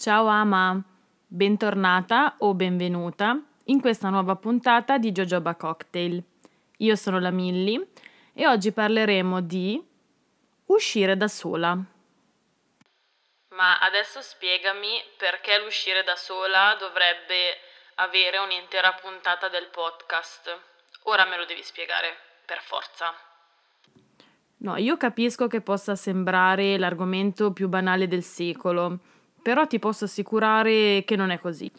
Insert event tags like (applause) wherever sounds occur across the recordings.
Ciao Ama, bentornata o benvenuta in questa nuova puntata di Jojoba Cocktail. Io sono la Millie e oggi parleremo di uscire da sola. Ma adesso spiegami perché l'uscire da sola dovrebbe avere un'intera puntata del podcast. Ora me lo devi spiegare, per forza. No, io capisco che possa sembrare l'argomento più banale del secolo, però ti posso assicurare che non è così.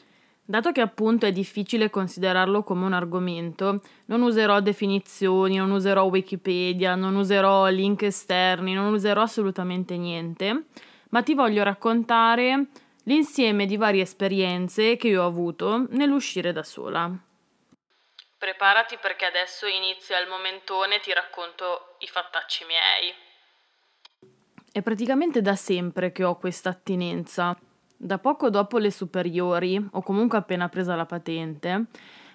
Dato che appunto è difficile considerarlo come un argomento, non userò definizioni, non userò Wikipedia, non userò link esterni, non userò assolutamente niente, ma ti voglio raccontare l'insieme di varie esperienze che io ho avuto nell'uscire da sola. Preparati perché adesso inizia il momentone e ti racconto i fattacci miei. È praticamente da sempre che ho questa attinenza. Da poco dopo le superiori, o comunque appena presa la patente,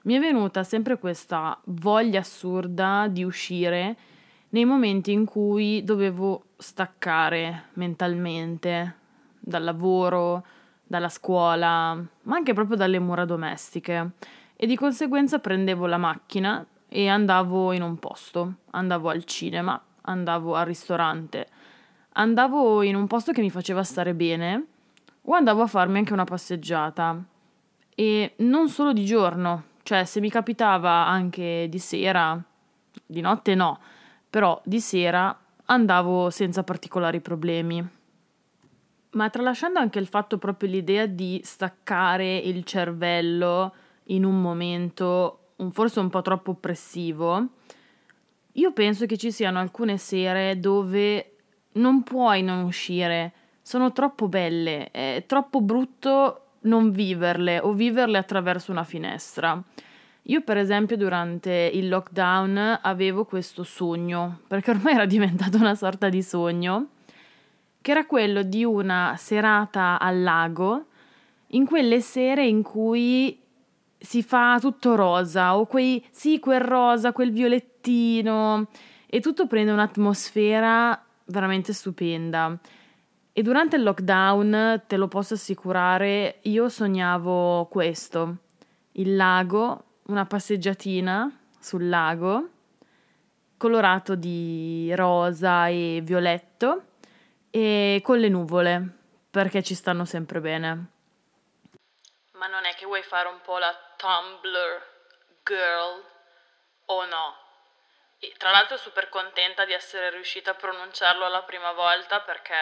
mi è venuta sempre questa voglia assurda di uscire nei momenti in cui dovevo staccare mentalmente dal lavoro, dalla scuola, ma anche proprio dalle mura domestiche. E di conseguenza prendevo la macchina e andavo in un posto, andavo al cinema, andavo al ristorante andavo in un posto che mi faceva stare bene o andavo a farmi anche una passeggiata. E non solo di giorno, cioè se mi capitava anche di sera, di notte no, però di sera andavo senza particolari problemi. Ma tralasciando anche il fatto proprio l'idea di staccare il cervello in un momento un forse un po' troppo oppressivo, io penso che ci siano alcune sere dove non puoi non uscire, sono troppo belle, è troppo brutto non viverle o viverle attraverso una finestra. Io per esempio durante il lockdown avevo questo sogno, perché ormai era (laughs) diventato una sorta di sogno, che era quello di una serata al lago, in quelle sere in cui si fa tutto rosa, o quei, sì, quel rosa, quel violettino, e tutto prende un'atmosfera veramente stupenda. E durante il lockdown, te lo posso assicurare, io sognavo questo, il lago, una passeggiatina sul lago, colorato di rosa e violetto, e con le nuvole, perché ci stanno sempre bene. Ma non è che vuoi fare un po' la Tumblr girl o no? E tra l'altro super contenta di essere riuscita a pronunciarlo la prima volta perché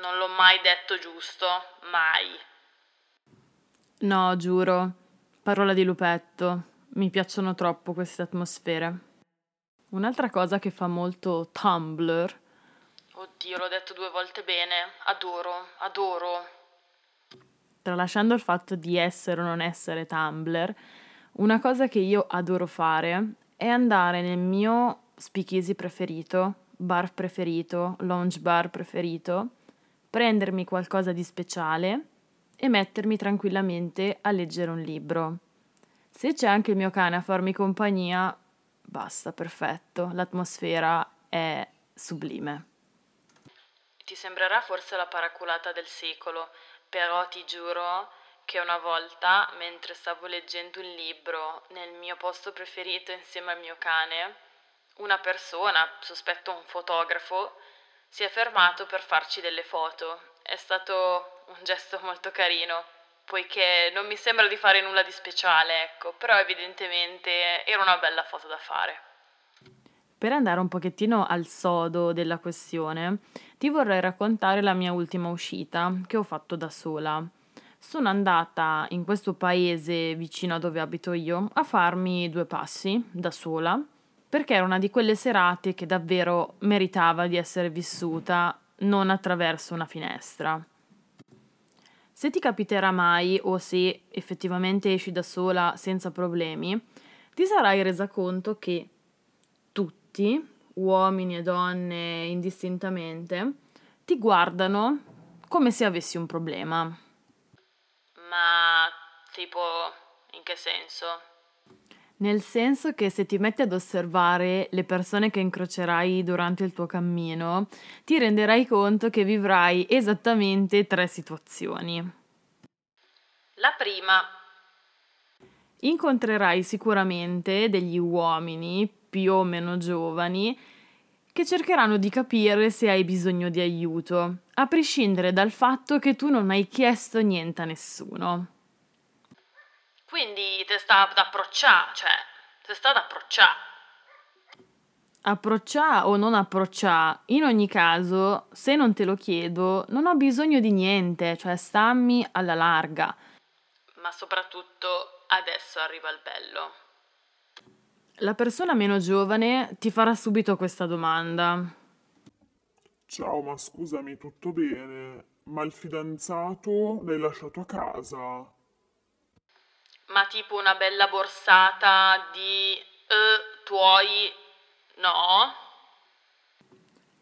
non l'ho mai detto giusto, mai. No, giuro, parola di lupetto. Mi piacciono troppo queste atmosfere. Un'altra cosa che fa molto Tumblr. Oddio, l'ho detto due volte bene. Adoro, adoro. Tralasciando il fatto di essere o non essere Tumblr, una cosa che io adoro fare è andare nel mio speakeasy preferito, bar preferito, lounge bar preferito, prendermi qualcosa di speciale e mettermi tranquillamente a leggere un libro. Se c'è anche il mio cane a farmi compagnia, basta, perfetto, l'atmosfera è sublime. Ti sembrerà forse la paraculata del secolo, però ti giuro che una volta, mentre stavo leggendo un libro nel mio posto preferito insieme al mio cane, una persona, sospetto un fotografo, si è fermato per farci delle foto. È stato un gesto molto carino, poiché non mi sembra di fare nulla di speciale, ecco, però evidentemente era una bella foto da fare. Per andare un pochettino al sodo della questione, ti vorrei raccontare la mia ultima uscita che ho fatto da sola sono andata in questo paese vicino a dove abito io a farmi due passi da sola, perché era una di quelle serate che davvero meritava di essere vissuta non attraverso una finestra. Se ti capiterà mai o se effettivamente esci da sola senza problemi, ti sarai resa conto che tutti, uomini e donne indistintamente, ti guardano come se avessi un problema. Ma tipo, in che senso? Nel senso che se ti metti ad osservare le persone che incrocerai durante il tuo cammino, ti renderai conto che vivrai esattamente tre situazioni. La prima. Incontrerai sicuramente degli uomini più o meno giovani che cercheranno di capire se hai bisogno di aiuto, a prescindere dal fatto che tu non hai chiesto niente a nessuno. Quindi ti sta ad approcciare, cioè, ti sta ad approcciare. Approcciare o non approcciare, in ogni caso, se non te lo chiedo, non ho bisogno di niente, cioè stammi alla larga. Ma soprattutto adesso arriva il bello. La persona meno giovane ti farà subito questa domanda. Ciao, ma scusami, tutto bene? Ma il fidanzato l'hai lasciato a casa? Ma tipo una bella borsata di eh, tuoi... no?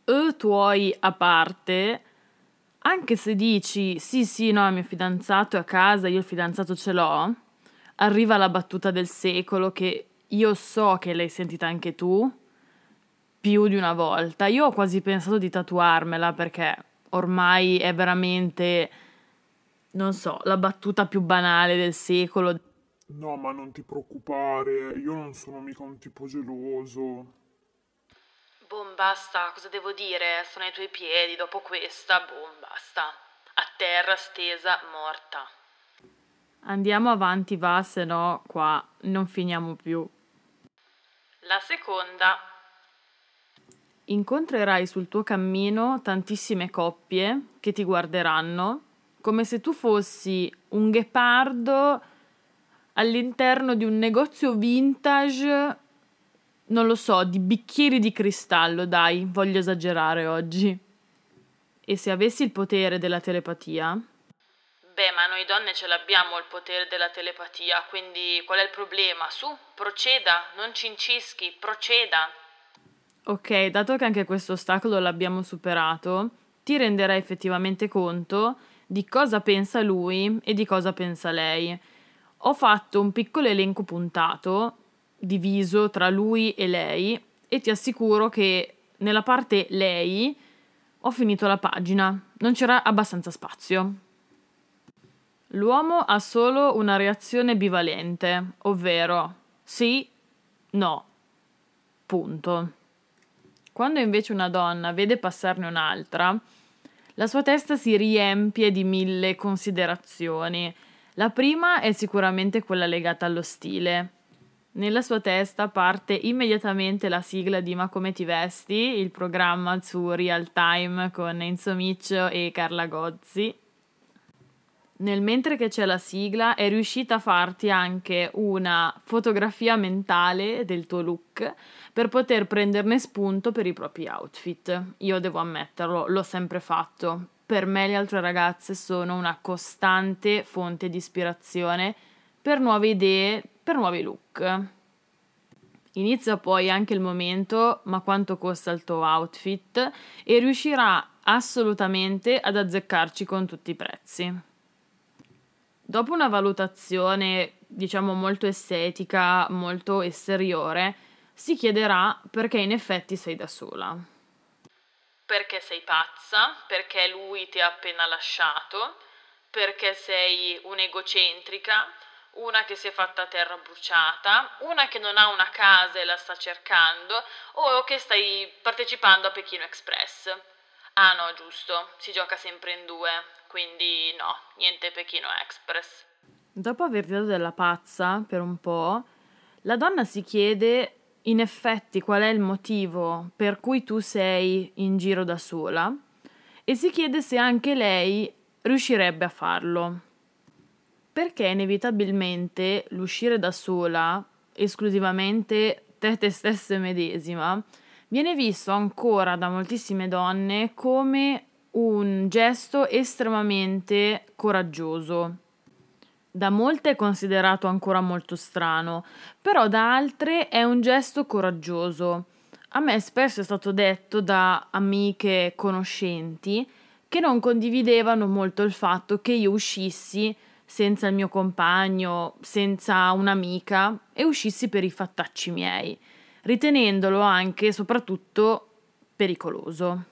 E tuoi a parte, anche se dici sì sì no, il mio fidanzato è a casa, io il fidanzato ce l'ho, arriva la battuta del secolo che io so che l'hai sentita anche tu più di una volta. Io ho quasi pensato di tatuarmela perché ormai è veramente, non so, la battuta più banale del secolo. No, ma non ti preoccupare, io non sono mica un tipo geloso. Boh, basta, cosa devo dire? Sono ai tuoi piedi dopo questa, boh, basta. A terra, stesa, morta. Andiamo avanti, va, se no qua non finiamo più. La seconda. Incontrerai sul tuo cammino tantissime coppie che ti guarderanno come se tu fossi un ghepardo all'interno di un negozio vintage, non lo so, di bicchieri di cristallo, dai, voglio esagerare oggi. E se avessi il potere della telepatia? Beh, ma noi donne ce l'abbiamo il potere della telepatia, quindi qual è il problema? Su, proceda, non ci incischi, proceda. Ok, dato che anche questo ostacolo l'abbiamo superato, ti renderai effettivamente conto di cosa pensa lui e di cosa pensa lei. Ho fatto un piccolo elenco puntato, diviso tra lui e lei, e ti assicuro che nella parte lei ho finito la pagina, non c'era abbastanza spazio. L'uomo ha solo una reazione bivalente, ovvero sì, no. Punto. Quando invece una donna vede passarne un'altra, la sua testa si riempie di mille considerazioni. La prima è sicuramente quella legata allo stile. Nella sua testa parte immediatamente la sigla di Ma come ti vesti, il programma su Real Time con Enzo Miccio e Carla Gozzi. Nel mentre che c'è la sigla è riuscita a farti anche una fotografia mentale del tuo look per poter prenderne spunto per i propri outfit. Io devo ammetterlo, l'ho sempre fatto. Per me le altre ragazze sono una costante fonte di ispirazione per nuove idee, per nuovi look. Inizia poi anche il momento ma quanto costa il tuo outfit e riuscirà assolutamente ad azzeccarci con tutti i prezzi. Dopo una valutazione, diciamo, molto estetica, molto esteriore, si chiederà perché in effetti sei da sola. Perché sei pazza, perché lui ti ha appena lasciato, perché sei un'egocentrica, una che si è fatta terra bruciata, una che non ha una casa e la sta cercando, o che stai partecipando a Pechino Express. Ah no, giusto, si gioca sempre in due, quindi no, niente Pechino Express. Dopo aver dato della pazza per un po', la donna si chiede in effetti qual è il motivo per cui tu sei in giro da sola e si chiede se anche lei riuscirebbe a farlo. Perché inevitabilmente l'uscire da sola, esclusivamente te te stessa medesima, viene visto ancora da moltissime donne come un gesto estremamente coraggioso. Da molte è considerato ancora molto strano, però da altre è un gesto coraggioso. A me spesso è stato detto da amiche conoscenti che non condividevano molto il fatto che io uscissi senza il mio compagno, senza un'amica e uscissi per i fattacci miei, ritenendolo anche e soprattutto pericoloso.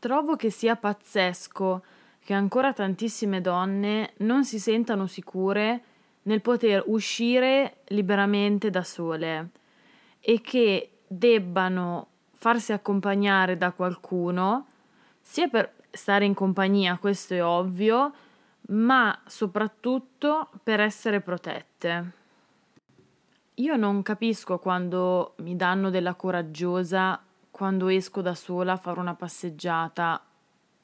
Trovo che sia pazzesco che ancora tantissime donne non si sentano sicure nel poter uscire liberamente da sole e che debbano farsi accompagnare da qualcuno, sia per stare in compagnia, questo è ovvio, ma soprattutto per essere protette. Io non capisco quando mi danno della coraggiosa quando esco da sola a fare una passeggiata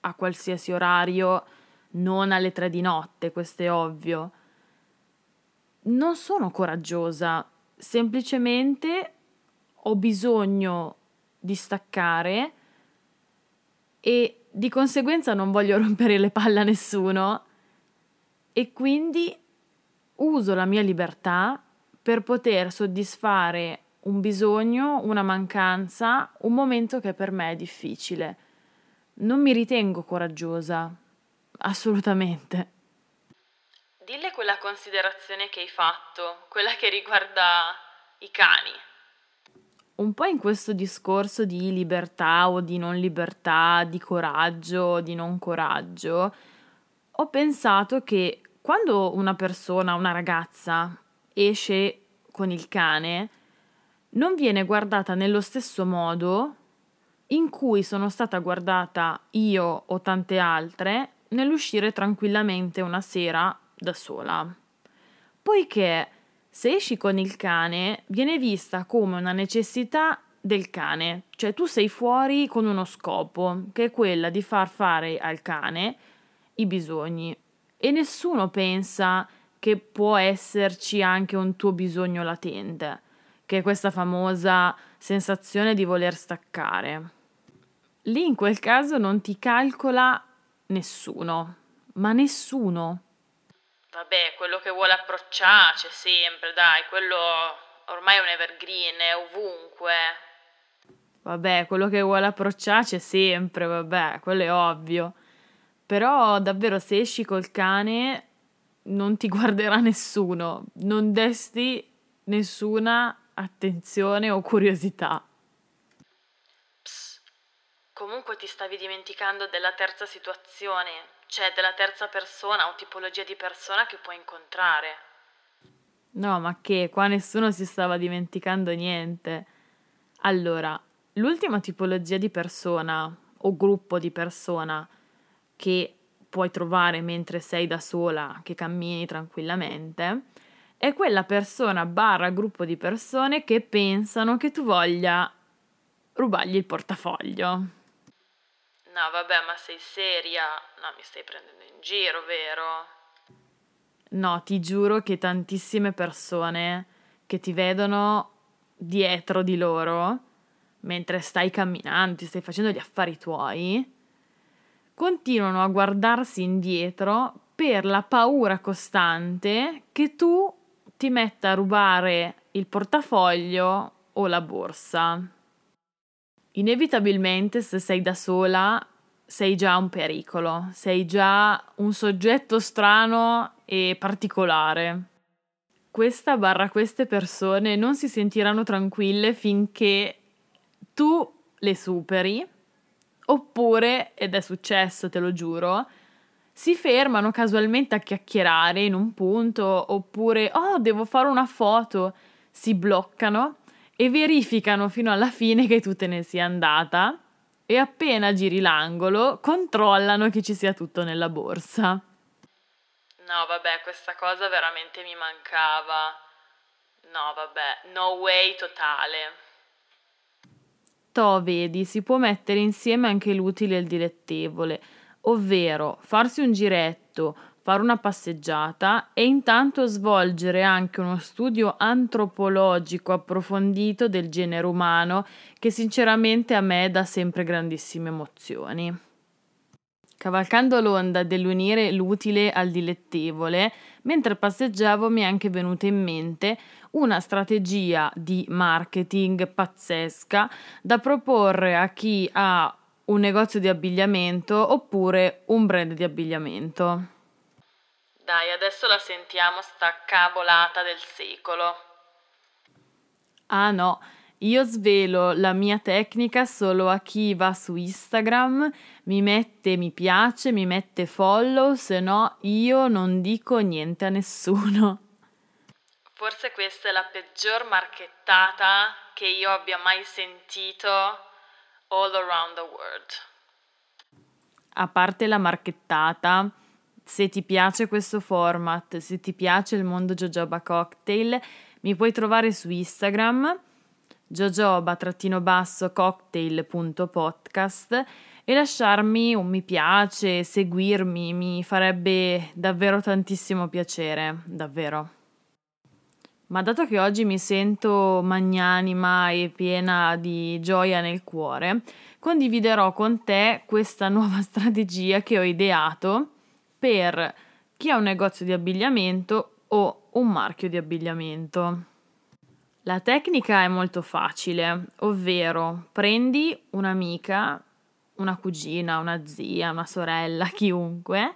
a qualsiasi orario, non alle tre di notte, questo è ovvio. Non sono coraggiosa, semplicemente ho bisogno di staccare e di conseguenza non voglio (laughs) rompere le palle a nessuno e quindi uso la mia libertà per poter soddisfare un bisogno, una mancanza, un momento che per me è difficile. Non mi ritengo coraggiosa, assolutamente. Dille quella considerazione che hai fatto, quella che riguarda i cani. Un po' in questo discorso di libertà o di non libertà, di coraggio o di non coraggio, ho pensato che quando una persona, una ragazza, esce con il cane, non viene guardata nello stesso modo in cui sono stata guardata io o tante altre nell'uscire tranquillamente una sera da sola. Poiché se esci con il cane viene vista come una necessità del cane, cioè tu sei fuori con uno scopo, che è quella di far fare al cane i bisogni e nessuno pensa che può esserci anche un tuo bisogno latente che è questa famosa sensazione di voler staccare. Lì in quel caso non ti calcola nessuno, ma nessuno. Vabbè, quello che vuole approcciare c'è sempre, dai, quello ormai è un evergreen, è ovunque. Vabbè, quello che vuole approcciare c'è sempre, vabbè, quello è ovvio. Però davvero se esci col cane non ti (laughs) guarderà nessuno, non desti nessuna attenzione o curiosità. Psst. Comunque ti stavi dimenticando della terza situazione, cioè della terza persona o tipologia di persona che puoi incontrare. No, ma che qua nessuno si stava dimenticando niente. Allora, l'ultima tipologia di persona o gruppo di persona che puoi trovare mentre sei da sola, che cammini tranquillamente, è quella persona barra gruppo di persone che pensano che tu voglia rubargli il portafoglio. No, vabbè, ma sei seria? No, mi stai prendendo in giro, vero? No, ti giuro che tantissime persone che ti vedono dietro di loro, mentre stai camminando, stai facendo gli affari tuoi, continuano a guardarsi indietro per la paura costante che tu ti metta a rubare il portafoglio o la borsa. Inevitabilmente, se sei da sola, sei già un pericolo, sei già un soggetto strano e particolare. Questa barra queste persone non si sentiranno tranquille finché tu le superi, oppure, ed è successo, te lo giuro, si fermano casualmente a chiacchierare in un punto oppure oh devo fare una foto, si bloccano e verificano fino alla fine che tu te ne sia andata e appena giri l'angolo controllano che ci sia tutto nella borsa. No, vabbè, questa cosa veramente mi mancava. No, vabbè, no way totale. To, vedi, si può mettere insieme anche l'utile e il dilettevole, ovvero farsi un giretto, fare una passeggiata e intanto svolgere anche uno studio antropologico approfondito del genere umano che sinceramente a me dà sempre grandissime emozioni. Cavalcando l'onda dell'unire l'utile al dilettevole, mentre passeggiavo mi è anche venuta in mente una strategia di marketing pazzesca da proporre a chi ha un negozio di abbigliamento oppure un brand di abbigliamento. Dai, adesso la sentiamo sta cavolata del secolo. Ah no, io svelo la mia tecnica solo a chi va su Instagram, mi mette mi piace, mi mette follow, se no io non dico niente a nessuno. Forse questa è la peggior marchettata che io abbia mai sentito all around the world. A parte la marchettata, se ti piace questo format, se ti piace il mondo Jojoba Cocktail, mi puoi trovare su Instagram jojoba-cocktail.podcast e lasciarmi un mi piace, seguirmi, mi farebbe davvero tantissimo piacere, davvero. Ma dato che oggi mi sento magnanima e piena di gioia nel cuore, condividerò con te questa (laughs) nuova strategia che ho ideato per chi ha un negozio di abbigliamento o un marchio di abbigliamento. La tecnica è molto facile, ovvero prendi un'amica, una cugina, una zia, una sorella, (laughs) chiunque,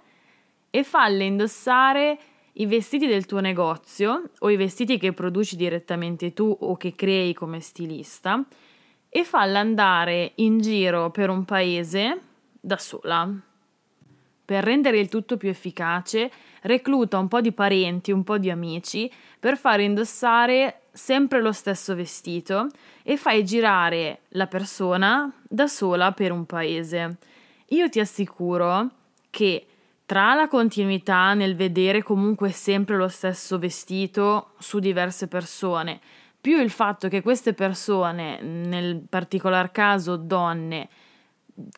e falle indossare i vestiti del tuo negozio o i vestiti che produci direttamente tu o che crei come stilista e falla andare in giro per un paese da sola. Per rendere il tutto più efficace, recluta un po' di parenti, un po' di amici per fare indossare sempre lo stesso vestito e fai girare la persona da sola per un paese. Io ti assicuro che tra la continuità nel vedere comunque sempre lo stesso vestito su diverse persone, più il fatto che queste persone, nel particolar caso donne,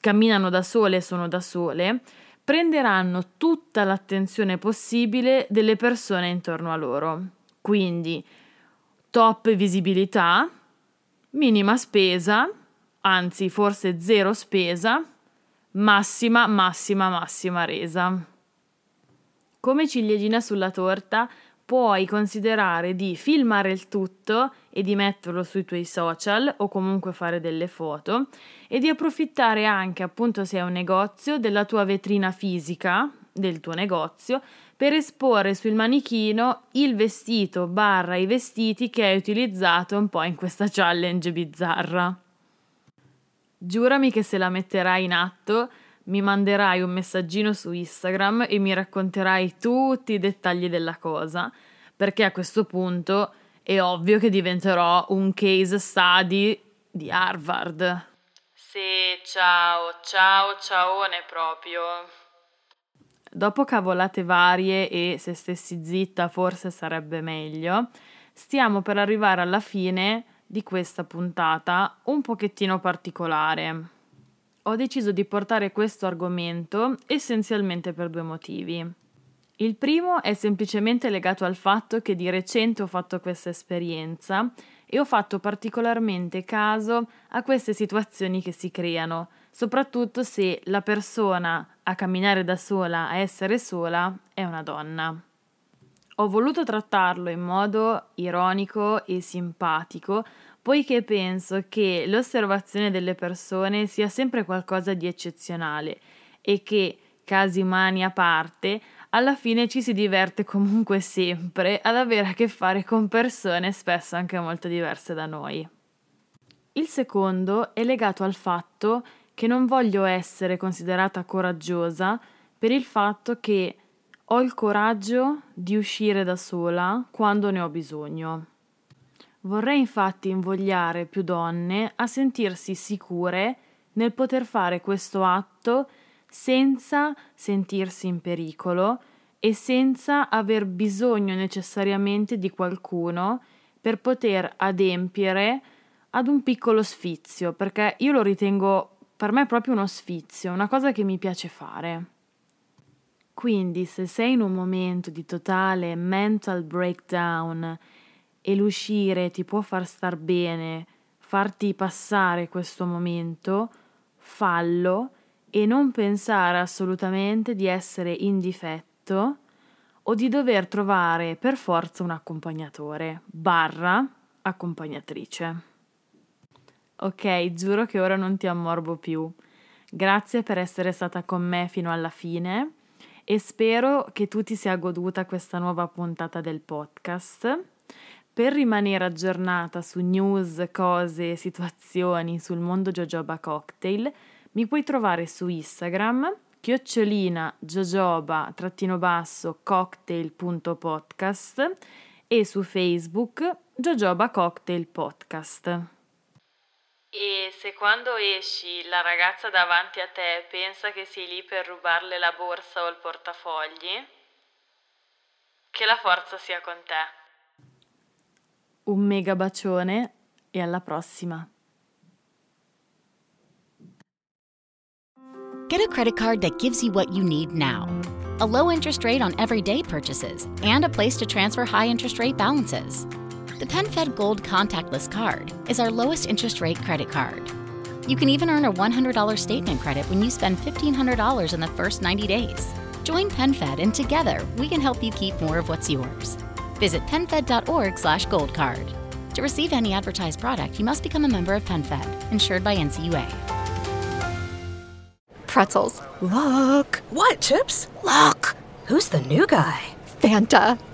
camminano da sole e sono da sole, prenderanno tutta l'attenzione possibile delle persone intorno a loro. Quindi top visibilità, minima spesa, anzi forse zero spesa, massima, massima, massima resa. Come ciliegina sulla torta, puoi considerare di filmare il tutto e di metterlo sui tuoi social o comunque fare delle foto e di approfittare anche, appunto, se hai un negozio, della tua vetrina fisica del tuo negozio per esporre sul manichino il vestito barra i vestiti che hai utilizzato un po' in questa challenge bizzarra. Giurami che se la metterai in atto mi manderai un messaggino su Instagram e mi racconterai tutti i dettagli della cosa, perché a questo punto è ovvio che diventerò un case study di Harvard. Sì, ciao, ciao, ciaone proprio. Dopo cavolate varie e se stessi zitta forse sarebbe meglio, stiamo per arrivare alla fine di questa puntata un pochettino particolare ho deciso di portare questo argomento essenzialmente per due motivi. Il primo è semplicemente legato al fatto che di recente ho fatto questa esperienza e ho fatto particolarmente caso a queste situazioni che si creano, soprattutto se la persona a camminare da sola, a essere sola, è una donna. Ho voluto trattarlo in modo ironico e simpatico poiché penso che l'osservazione delle persone sia sempre qualcosa di eccezionale e che, casi umani a parte, alla fine ci si diverte comunque sempre ad avere a che fare con persone spesso anche molto diverse da noi. Il secondo è legato al fatto che non voglio essere considerata coraggiosa per il fatto che ho il coraggio di uscire da sola quando ne ho bisogno. Vorrei infatti invogliare più donne a sentirsi sicure nel poter fare questo atto senza sentirsi in pericolo e senza aver bisogno necessariamente di qualcuno per poter adempiere ad un piccolo sfizio, perché io lo ritengo per me proprio uno sfizio, una cosa che mi piace fare. Quindi se sei in un momento di totale mental breakdown e l'uscire ti può far star bene, farti passare questo momento, fallo e non pensare assolutamente di essere in difetto o di dover trovare per forza un accompagnatore barra accompagnatrice. Ok, giuro che ora non ti ammorbo più. Grazie per essere stata con me fino alla fine e spero che tu ti sia goduta questa nuova puntata del podcast. Per rimanere aggiornata su news, cose, situazioni sul mondo Jojoba Cocktail, mi puoi trovare su Instagram chiocciolina jojoba trattino basso cocktail.podcast e su Facebook Jojoba Cocktail Podcast. E se quando esci la ragazza davanti a te pensa che sei lì per rubarle la borsa o il portafogli, che la forza sia con te. Un mega bacione e alla prossima. Get a credit card that gives you what you need now. A low interest rate on everyday purchases and a place to transfer high interest rate balances. The PenFed Gold Contactless Card is our lowest interest rate credit card. You can even earn a $100 statement credit when you spend $1,500 in the first 90 days. Join PenFed and together we can help you keep more of what's yours. Visit penfed.org slash goldcard. To receive any advertised product, you must become a member of PenFed, insured by NCUA. Pretzels. Look. What, Chips? Look! Who's the new guy? Fanta.